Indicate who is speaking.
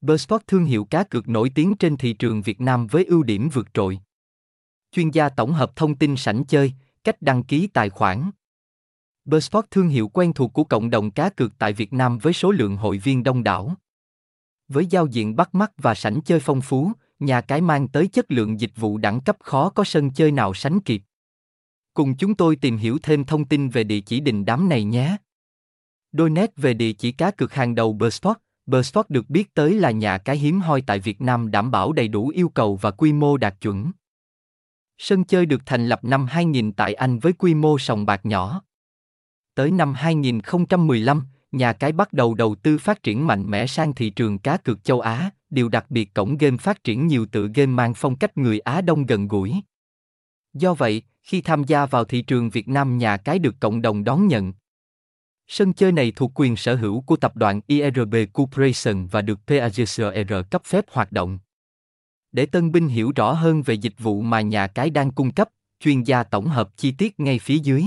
Speaker 1: Bersport thương hiệu cá cược nổi tiếng trên thị trường Việt Nam với ưu điểm vượt trội. Chuyên gia tổng hợp thông tin sảnh chơi, cách đăng ký tài khoản. Bersport thương hiệu quen thuộc của cộng đồng cá cược tại Việt Nam với số lượng hội viên đông đảo. Với giao diện bắt mắt và sảnh chơi phong phú, nhà cái mang tới chất lượng dịch vụ đẳng cấp khó có sân chơi nào sánh kịp. Cùng chúng tôi tìm hiểu thêm thông tin về địa chỉ đình đám này nhé. Đôi nét về địa chỉ cá cược hàng đầu Bersport. Bersport được biết tới là nhà cái hiếm hoi tại Việt Nam đảm bảo đầy đủ yêu cầu và quy mô đạt chuẩn. Sân chơi được thành lập năm 2000 tại Anh với quy mô sòng bạc nhỏ. Tới năm 2015, nhà cái bắt đầu đầu tư phát triển mạnh mẽ sang thị trường cá cược châu Á, điều đặc biệt cổng game phát triển nhiều tựa game mang phong cách người Á Đông gần gũi. Do vậy, khi tham gia vào thị trường Việt Nam nhà cái được cộng đồng đón nhận. Sân chơi này thuộc quyền sở hữu của tập đoàn IRB Corporation và được PAGCR cấp phép hoạt động. Để tân binh hiểu rõ hơn về dịch vụ mà nhà cái đang cung cấp, chuyên gia tổng hợp chi tiết ngay phía dưới.